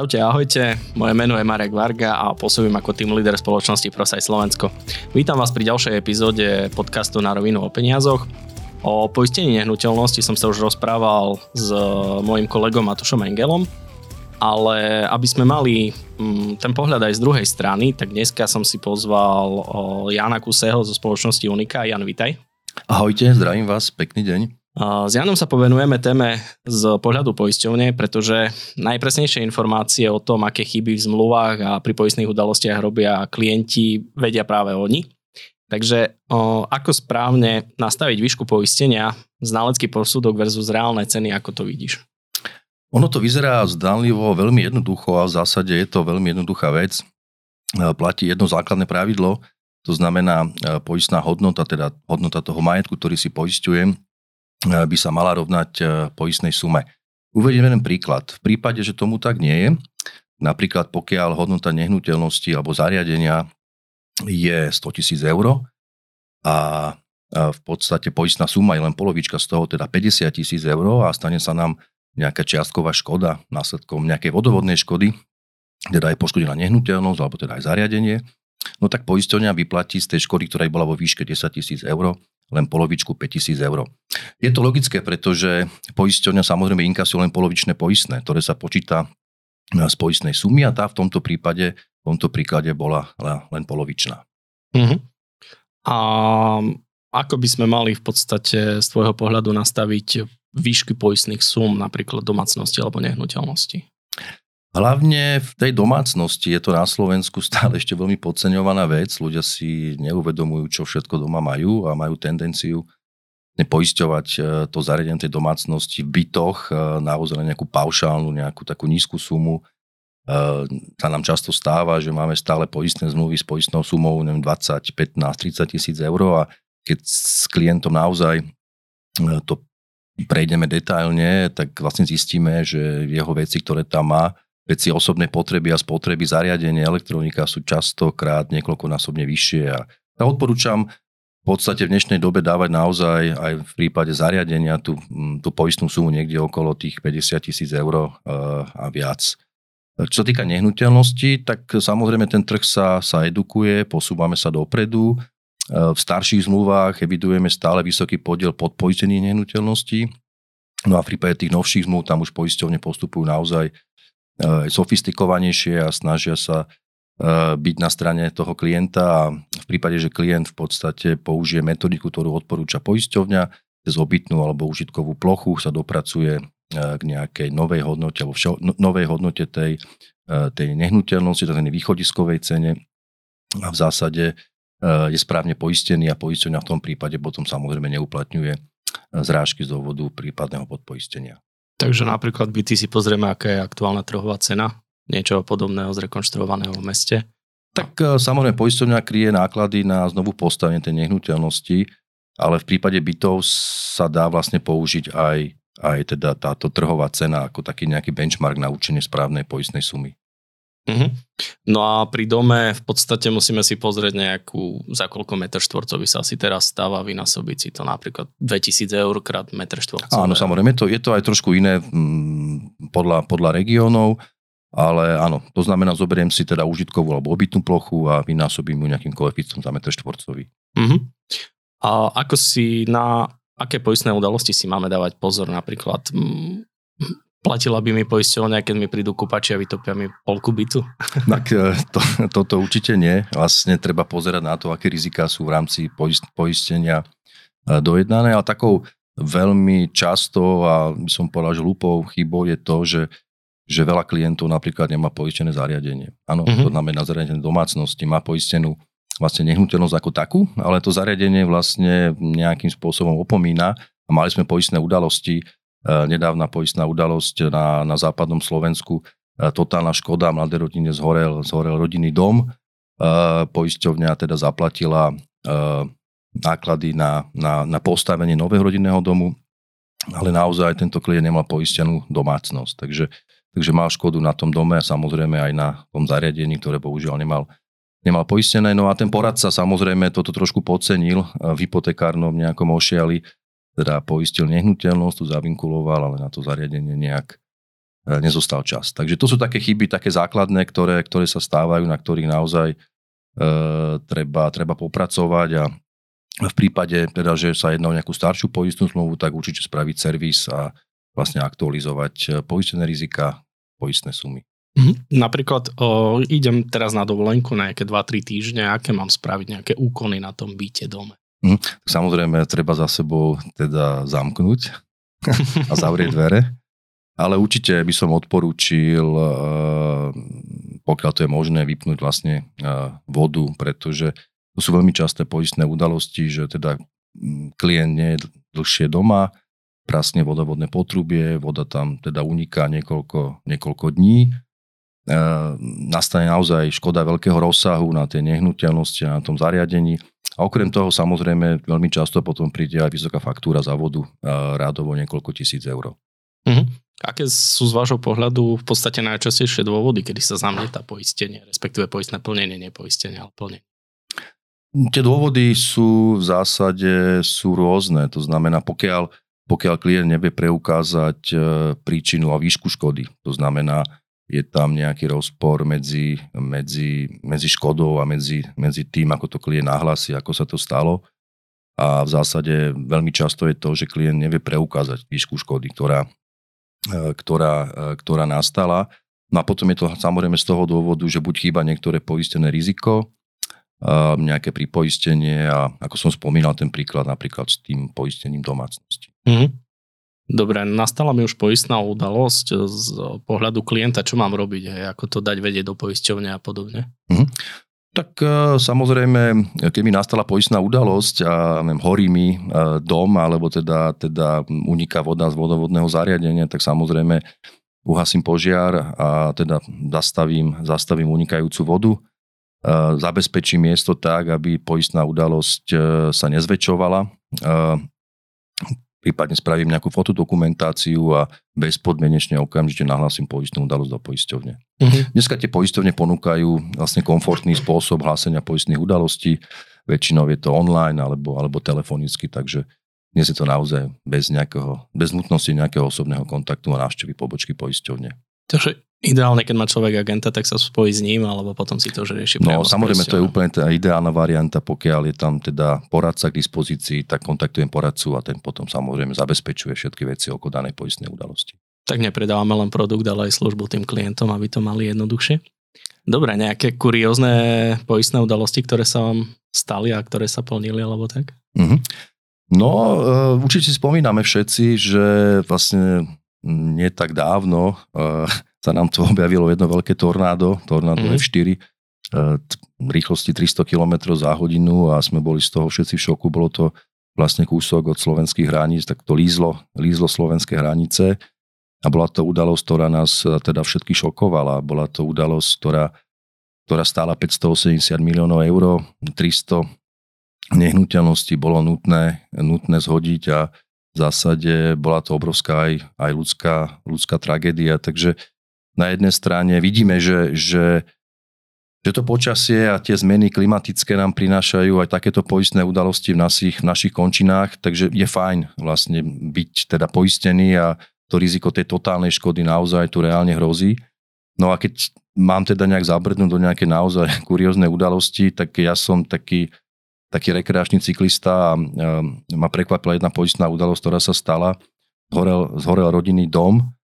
Čaute, ahojte, moje meno je Marek Varga a pôsobím ako tým líder spoločnosti Prosaj Slovensko. Vítam vás pri ďalšej epizóde podcastu Na rovinu o peniazoch. O poistení nehnuteľnosti som sa už rozprával s mojim kolegom Matušom Engelom, ale aby sme mali mm, ten pohľad aj z druhej strany, tak dneska som si pozval Jana Kuseho zo spoločnosti Unika. Jan, vitaj. Ahojte, zdravím vás, pekný deň. S Janom sa povenujeme téme z pohľadu poisťovne, pretože najpresnejšie informácie o tom, aké chyby v zmluvách a pri poistných udalostiach robia klienti, vedia práve oni. Takže ako správne nastaviť výšku poistenia, znalecký posudok versus reálne ceny, ako to vidíš? Ono to vyzerá zdanlivo veľmi jednoducho a v zásade je to veľmi jednoduchá vec. Platí jedno základné pravidlo, to znamená poistná hodnota, teda hodnota toho majetku, ktorý si poistujem, by sa mala rovnať e, poistnej sume. Uvediem jeden príklad. V prípade, že tomu tak nie je, napríklad pokiaľ hodnota nehnuteľnosti alebo zariadenia je 100 tisíc eur a v podstate poistná suma je len polovička z toho, teda 50 tisíc eur a stane sa nám nejaká čiastková škoda následkom nejakej vodovodnej škody, teda aj poškodená nehnuteľnosť alebo teda aj zariadenie, no tak poisťovňa vyplatí z tej škody, ktorá bola vo výške 10 tisíc eur, len polovičku 5000 eur. Je to logické, pretože poisťovňa samozrejme inkasuje len polovičné poistné, ktoré sa počíta z poistnej sumy a tá v tomto prípade, v tomto príklade bola len polovičná. Uh-huh. A ako by sme mali v podstate z tvojho pohľadu nastaviť výšky poistných sum, napríklad domácnosti alebo nehnuteľnosti? Hlavne v tej domácnosti je to na Slovensku stále ešte veľmi podceňovaná vec. Ľudia si neuvedomujú, čo všetko doma majú a majú tendenciu poisťovať e, to zariadenie tej domácnosti v bytoch e, naozaj na nejakú paušálnu, nejakú takú nízku sumu. E, sa nám často stáva, že máme stále poistné zmluvy s poistnou sumou neviem, 20, 15, 30 tisíc eur a keď s klientom naozaj to prejdeme detailne, tak vlastne zistíme, že jeho veci, ktoré tam má, veci osobnej potreby a spotreby zariadenia elektronika sú častokrát niekoľkonásobne vyššie a ja odporúčam v podstate v dnešnej dobe dávať naozaj aj v prípade zariadenia tú, tú poistnú sumu niekde okolo tých 50 tisíc eur a viac. Čo sa týka nehnuteľnosti, tak samozrejme ten trh sa, sa edukuje, posúvame sa dopredu. V starších zmluvách evidujeme stále vysoký podiel podpoistených nehnuteľností. No a v prípade tých novších zmluv tam už poisťovne postupujú naozaj sofistikovanejšie a snažia sa eh, byť na strane toho klienta a v prípade, že klient v podstate použije metodiku, ktorú odporúča poisťovňa, cez obytnú alebo užitkovú plochu sa dopracuje eh, k nejakej novej hodnote alebo všel, no, novej hodnote tej, tej nehnuteľnosti, tej východiskovej cene a v zásade je správne poistený a poisťovňa v tom prípade potom samozrejme neuplatňuje zrážky z dôvodu prípadného podpoistenia. Takže napríklad by ty si pozrieme, aká je aktuálna trhová cena niečo podobného z rekonštruovaného v meste. Tak e, samozrejme poistovňa kryje náklady na znovu postavenie tej nehnuteľnosti, ale v prípade bytov sa dá vlastne použiť aj, aj teda táto trhová cena ako taký nejaký benchmark na určenie správnej poistnej sumy. Uh-huh. No a pri dome v podstate musíme si pozrieť nejakú, za koľko meter štvorcový sa asi teraz stáva, vynásobiť si to napríklad 2000 eur krát meter štvorcový. Áno, samozrejme, to, je to aj trošku iné mm, podľa, podľa regiónov, ale áno, to znamená, zoberiem si teda užitkovú alebo obytnú plochu a vynásobím ju nejakým koeficientom za meter štvorcový. Uh-huh. A ako si na aké poistné udalosti si máme dávať pozor napríklad? Mm, Platila by mi poisťovňa, keď mi prídu kúpači a vytopia mi polku bytu? Tak e, to, toto určite nie. Vlastne treba pozerať na to, aké rizika sú v rámci poistenia e, dojednané. A takou veľmi často a by som povedal, že hlúpou chybou je to, že, že veľa klientov napríklad nemá poistené zariadenie. Áno, mm-hmm. to znamená zariadenie domácnosti, má poistenú vlastne nehnuteľnosť ako takú, ale to zariadenie vlastne nejakým spôsobom opomína a mali sme poistné udalosti, nedávna poistná udalosť na, na západnom Slovensku, e, totálna škoda, mladé rodine zhorel, zhorel rodinný dom, e, poisťovňa teda zaplatila náklady na, na, na postavenie nového rodinného domu, ale naozaj tento klient nemal poistenú domácnosť, takže, takže mal škodu na tom dome a samozrejme aj na tom zariadení, ktoré bohužiaľ nemal, nemal poistené. No a ten poradca samozrejme toto trošku podcenil. V hypotekárnom nejakom ošiali, teda poistil nehnuteľnosť, tu zavinkuloval, ale na to zariadenie nejak, nezostal čas. Takže to sú také chyby, také základné, ktoré, ktoré sa stávajú, na ktorých naozaj e, treba, treba popracovať a v prípade, teda, že sa jedná o nejakú staršiu poistnú zmluvu, tak určite spraviť servis a vlastne aktualizovať e, poistené rizika, poistné sumy. Mhm. Napríklad o, idem teraz na dovolenku na nejaké 2-3 týždne, aké mám spraviť nejaké úkony na tom byte dome? Mhm. Samozrejme, treba za sebou teda zamknúť a zavrieť dvere, ale určite by som odporúčil, e, pokiaľ to je možné, vypnúť vlastne e, vodu, pretože to sú veľmi časté poistné udalosti, že teda klient nie je dlhšie doma, prasne vodovodné potrubie, voda tam teda uniká niekoľko, niekoľko dní. E, nastane naozaj škoda veľkého rozsahu na tie nehnuteľnosti a na tom zariadení. A okrem toho samozrejme veľmi často potom príde aj vysoká faktúra za vodu, rádovo niekoľko tisíc eur. Mhm. Aké sú z vášho pohľadu v podstate najčastejšie dôvody, kedy sa zamlieta poistenie, respektíve poistné plnenie, nepoistenie, ale plnenie? Tie dôvody sú v zásade sú rôzne. To znamená, pokiaľ, pokiaľ klient nevie preukázať e, príčinu a výšku škody, to znamená, je tam nejaký rozpor medzi, medzi, medzi škodou a medzi, medzi tým, ako to klient nahlási, ako sa to stalo. A v zásade veľmi často je to, že klient nevie preukázať výšku škody, ktorá, e, ktorá, e, ktorá nastala. No a potom je to samozrejme z toho dôvodu, že buď chýba niektoré poistené riziko, nejaké pripoistenie a ako som spomínal ten príklad napríklad s tým poistením domácnosti. Mm-hmm. Dobre, nastala mi už poistná udalosť z pohľadu klienta, čo mám robiť, hej, ako to dať vedieť do poisťovne a podobne? Mm-hmm. Tak e, samozrejme, keď mi nastala poistná udalosť a neviem, horí mi e, dom, alebo teda, teda uniká voda z vodovodného zariadenia, tak samozrejme uhasím požiar a teda zastavím, zastavím unikajúcu vodu zabezpečí miesto tak, aby poistná udalosť e, sa nezväčšovala. Prípadne spravím nejakú fotodokumentáciu a bezpodmienečne okamžite nahlásim poistnú udalosť do poisťovne. Uh-huh. Dneska tie poisťovne ponúkajú vlastne komfortný spôsob hlásenia poistných udalostí. Väčšinou je to online alebo, alebo telefonicky, takže dnes je to naozaj bez, nejakého, bez nutnosti nejakého osobného kontaktu a návštevy pobočky poisťovne. Takže Ideálne, keď má človek agenta, tak sa spojí s ním, alebo potom si to už rieši No samozrejme, to je úplne tá ideálna varianta, pokiaľ je tam teda poradca k dispozícii, tak kontaktujem poradcu a ten potom samozrejme zabezpečuje všetky veci okolo danej poistnej udalosti. Tak nepredávame len produkt, ale aj službu tým klientom, aby to mali jednoduchšie. Dobre, nejaké kuriózne poistné udalosti, ktoré sa vám stali a ktoré sa plnili, alebo tak? Mm-hmm. No, uh, určite si spomíname všetci, že vlastne nie tak dávno uh, sa nám tu objavilo jedno veľké tornádo, tornádo mm. F4, rýchlosti 300 km za hodinu a sme boli z toho všetci v šoku. Bolo to vlastne kúsok od slovenských hraníc, tak to lízlo, lízlo slovenské hranice a bola to udalosť, ktorá nás e, teda všetky šokovala. Bola to udalosť, ktorá, ktorá stála 580 miliónov eur, 300 nehnuteľností bolo nutné, nutné zhodiť a v zásade bola to obrovská aj, aj ľudská, ľudská tragédia, takže na jednej strane vidíme, že, že, že to počasie a tie zmeny klimatické nám prinášajú aj takéto poistné udalosti v našich, v našich končinách, takže je fajn vlastne byť teda poistený a to riziko tej totálnej škody naozaj tu reálne hrozí. No a keď mám teda nejak zabrnúť do nejaké naozaj kuriózne udalosti, tak ja som taký, taký rekreačný cyklista a ma prekvapila jedna poistná udalosť, ktorá sa stala. Zhorel, zhorel rodinný dom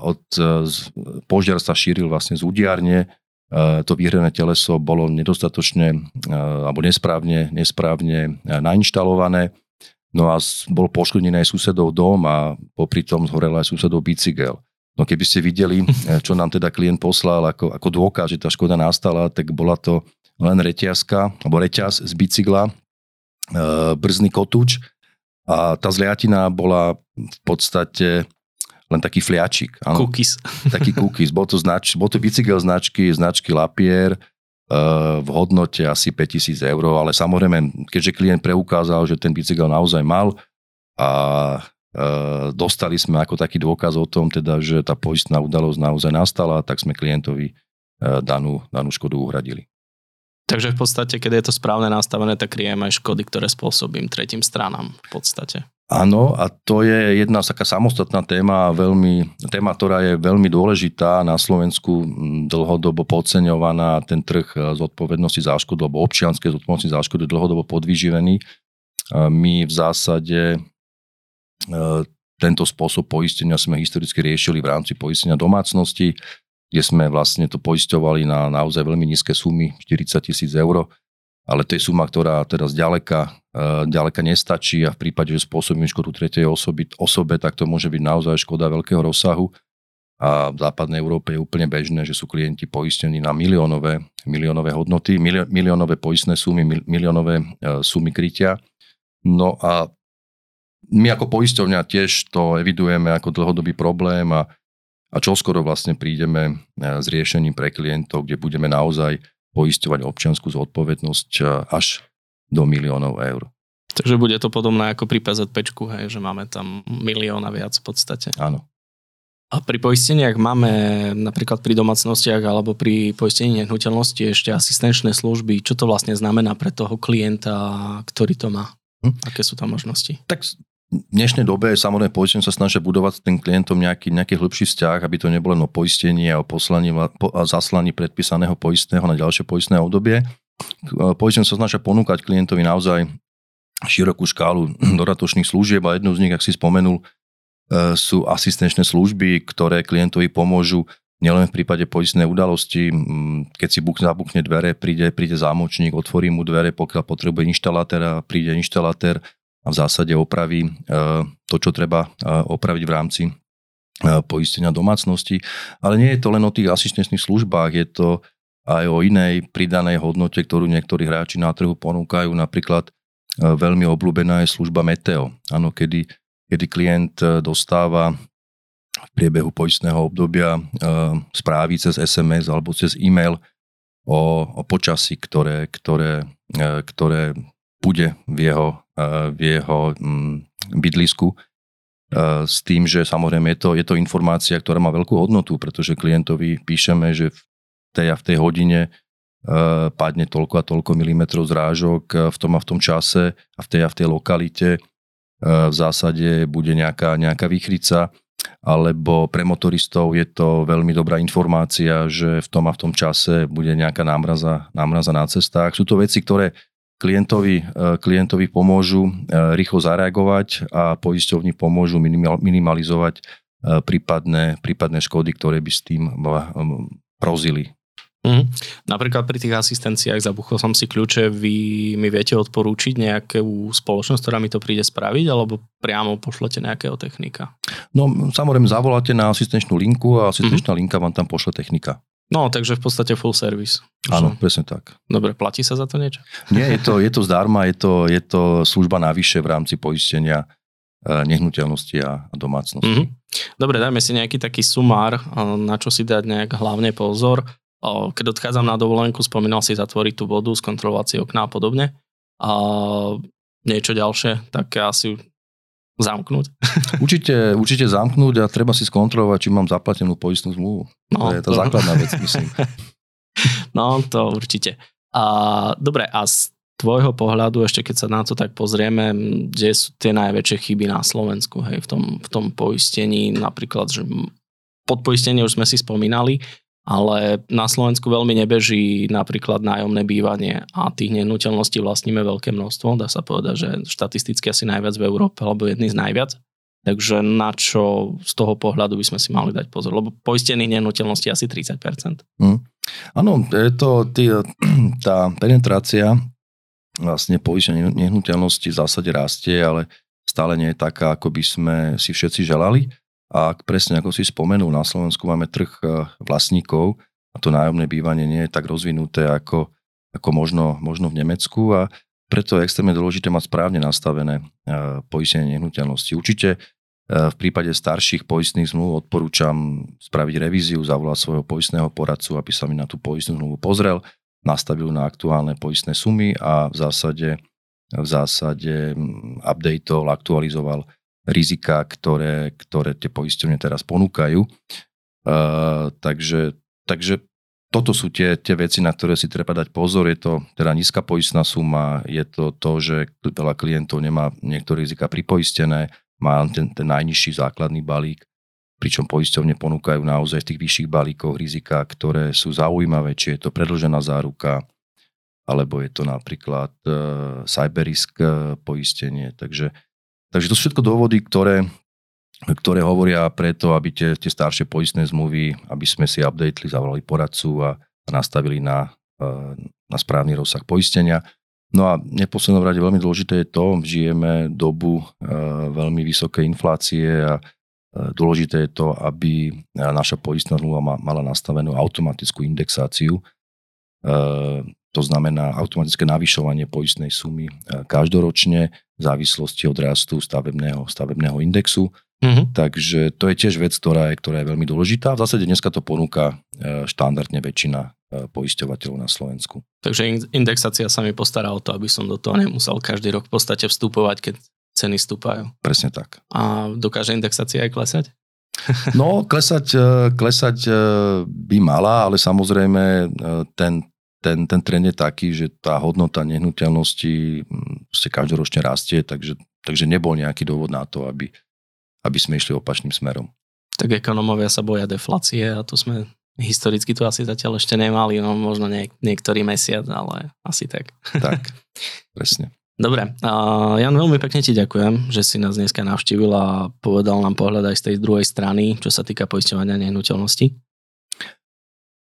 od požiar sa šíril vlastne z údiarne, to vyhrené teleso bolo nedostatočne alebo nesprávne, nesprávne nainštalované. No a bol poškodený aj susedov dom a popri tom zhorel aj susedov bicykel. No keby ste videli, čo nám teda klient poslal ako, ako dôkaz, že tá škoda nastala, tak bola to len reťazka, alebo reťaz z bicykla, brzný kotúč a tá zliatina bola v podstate len taký fliačik. Áno. Cookies. Taký cookies. Bol to, znač, bol to bicykel značky, značky Lapier uh, v hodnote asi 5000 eur, ale samozrejme, keďže klient preukázal, že ten bicykel naozaj mal a dostali sme ako taký dôkaz o tom, teda, že tá poistná udalosť naozaj nastala, tak sme klientovi uh, danú, danú škodu uhradili. Takže v podstate, keď je to správne nastavené, tak kryjem aj škody, ktoré spôsobím tretím stranám v podstate. Áno, a to je jedna taká samostatná téma, veľmi, téma, ktorá je veľmi dôležitá na Slovensku, dlhodobo podceňovaná, ten trh e, zodpovednosti za škodu, alebo občianske zodpovednosti za škodu dlhodobo podvyživený. My v zásade tento spôsob poistenia sme historicky riešili v rámci poistenia domácnosti, kde sme vlastne to poisťovali na naozaj veľmi nízke sumy, 40 tisíc eur ale to je suma, ktorá teda zďaleka, eh, ďaleka nestačí a v prípade, že spôsobím škodu tretej osoby, osobe, tak to môže byť naozaj škoda veľkého rozsahu. A v západnej Európe je úplne bežné, že sú klienti poistení na miliónové, miliónové hodnoty, miliónové poistné sumy, miliónové eh, sumy krytia. No a my ako poisťovňa tiež to evidujeme ako dlhodobý problém a, a čoskoro vlastne prídeme eh, s riešením pre klientov, kde budeme naozaj poisťovať občianskú zodpovednosť eh, až do miliónov eur. Takže bude to podobné ako pri PZP, hej, že máme tam milión a viac v podstate. Áno. A pri poisteniach máme napríklad pri domácnostiach alebo pri poistení nehnuteľnosti ešte asistenčné služby. Čo to vlastne znamená pre toho klienta, ktorý to má? Hm? Aké sú tam možnosti? Tak v dnešnej dobe samozrejme poistenie sa snažia budovať s tým klientom nejaký, nejaký hĺbší vzťah, aby to nebolo len o poistení a o poslaní a zaslaní predpísaného poistného na ďalšie poistné obdobie. Poistenie sa snažia ponúkať klientovi naozaj širokú škálu dodatočných služieb a jednou z nich, ak si spomenul, e, sú asistenčné služby, ktoré klientovi pomôžu nielen v prípade poistnej udalosti, keď si buk, zabukne dvere, príde, príde zámočník, otvorí mu dvere, pokiaľ potrebuje inštalatéra, príde inštalatér, a v zásade opraví e, to, čo treba e, opraviť v rámci e, poistenia domácnosti. Ale nie je to len o tých asistenčných službách, je to aj o inej pridanej hodnote, ktorú niektorí hráči na trhu ponúkajú. Napríklad veľmi obľúbená je služba Meteo. Áno, kedy, kedy klient dostáva v priebehu poistného obdobia správy cez SMS alebo cez e-mail o, o počasí, ktoré, ktoré, ktoré bude v jeho, eh, v jeho mm, bydlisku. Eh, s tým, že samozrejme je to, je to informácia, ktorá má veľkú hodnotu, pretože klientovi píšeme, že v tej a v tej hodine eh, padne toľko a toľko milimetrov zrážok v tom a v tom čase a v tej a v tej lokalite. V zásade bude nejaká, nejaká výchrica, alebo pre motoristov je to veľmi dobrá informácia, že v tom a v tom čase bude nejaká námraza, námraza na cestách. Sú to veci, ktoré klientovi, e, klientovi pomôžu e, rýchlo zareagovať a poisťovni pomôžu minimalizovať e, prípadné, prípadné škody, ktoré by s tým prozili. Mm. Napríklad pri tých asistenciách zabuchol som si kľúče, vy mi viete odporúčiť nejakú spoločnosť, ktorá mi to príde spraviť, alebo priamo pošlete nejakého technika? No samozrejme zavoláte na asistenčnú linku a asistenčná mm. linka vám tam pošle technika. No, takže v podstate full service. Áno, presne tak. Dobre, platí sa za to niečo? Nie, je to, je to zdarma, je to, je to služba navyše v rámci poistenia eh, nehnuteľnosti a domácnosti. Mm-hmm. Dobre, dajme si nejaký taký sumár, eh, na čo si dať nejak hlavne pozor. Keď odchádzam na dovolenku, spomínal si zatvoriť tú vodu, skontrolovať si okná a podobne. A niečo ďalšie, tak asi zamknúť. Určite, určite zamknúť a treba si skontrolovať, či mám zaplatenú poistnú zmluvu. No, to je tá to... základná vec, myslím. No, to určite. A, dobre, a z tvojho pohľadu, ešte keď sa na to tak pozrieme, kde sú tie najväčšie chyby na Slovensku, hej, v tom, v tom poistení, napríklad, že podpoistenie už sme si spomínali, ale na Slovensku veľmi nebeží napríklad nájomné bývanie a tých nehnuteľností vlastníme veľké množstvo, dá sa povedať, že štatisticky asi najviac v Európe, alebo jedný z najviac. Takže na čo z toho pohľadu by sme si mali dať pozor? Lebo poistených nehnuteľností asi 30%. Mm. Áno, je to tý, tá penetrácia vlastne poistenia nehnuteľnosti v zásade rastie, ale stále nie je taká, ako by sme si všetci želali. A presne ako si spomenul, na Slovensku máme trh e, vlastníkov a to nájomné bývanie nie je tak rozvinuté ako, ako možno, možno v Nemecku a preto je extrémne dôležité mať správne nastavené e, poistenie nehnuteľnosti. Určite e, v prípade starších poistných zmluv odporúčam spraviť revíziu, zavolať svojho poistného poradcu, aby sa mi na tú poistnú zmluvu pozrel, nastavil na aktuálne poistné sumy a v zásade, v zásade updateol, aktualizoval rizika, ktoré, ktoré tie poisťovne teraz ponúkajú. Uh, takže, takže toto sú tie, tie veci, na ktoré si treba dať pozor. Je to teda nízka poistná suma, je to to, že veľa klientov nemá niektoré rizika pripoistené, má ten, ten najnižší základný balík, pričom poisťovne ponúkajú naozaj v tých vyšších balíkoch rizika, ktoré sú zaujímavé, či je to predlžená záruka, alebo je to napríklad e, cyberrisk e, poistenie. Takže, takže to sú všetko dôvody, ktoré, ktoré hovoria preto, aby tie, tie staršie poistné zmluvy, aby sme si updateli, zavolali poradcu a, a nastavili na, e, na správny rozsah poistenia. No a v neposlednom rade veľmi dôležité je to, žijeme dobu e, veľmi vysokej inflácie a e, dôležité je to, aby naša poistná zmluva mala nastavenú automatickú indexáciu to znamená automatické navyšovanie poistnej sumy každoročne v závislosti od rastu stavebného, stavebného indexu. Mm-hmm. Takže to je tiež vec, ktorá je, ktorá je veľmi dôležitá. V zásade dneska to ponúka e, štandardne väčšina e, poisťovateľov na Slovensku. Takže indexácia sa mi postará o to, aby som do toho nemusel každý rok v podstate vstupovať, keď ceny stúpajú. Presne tak. A dokáže indexácia aj klesať? No, klesať, klesať by mala, ale samozrejme ten, ten, ten trend je taký, že tá hodnota nehnuteľnosti ste každoročne rastie, takže, takže nebol nejaký dôvod na to, aby, aby sme išli opačným smerom. Tak ekonomovia sa boja deflácie a tu sme historicky to asi zatiaľ ešte nemali, no možno niek- niektorý mesiac, ale asi tak. Tak, presne. Dobre, uh, Jan, veľmi pekne ti ďakujem, že si nás dneska navštívil a povedal nám pohľad aj z tej druhej strany, čo sa týka poisťovania nehnuteľnosti.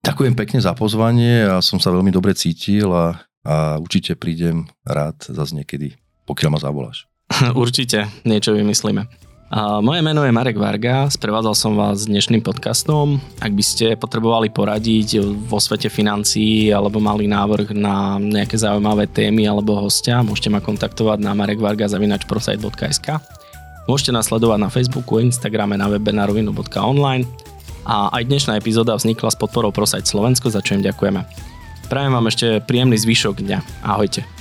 Ďakujem pekne za pozvanie a som sa veľmi dobre cítil a, a určite prídem rád zase niekedy, pokiaľ ma zavoláš. určite, niečo vymyslíme. A moje meno je Marek Varga, sprevádzal som vás dnešným podcastom. Ak by ste potrebovali poradiť vo svete financií alebo mali návrh na nejaké zaujímavé témy alebo hostia, môžete ma kontaktovať na marekvarga.prosite.sk Môžete nás sledovať na Facebooku, Instagrame, na webe na rovinu.online a aj dnešná epizóda vznikla s podporou Prosajt Slovensko, za čo im ďakujeme. Prajem vám ešte príjemný zvyšok dňa. Ahojte.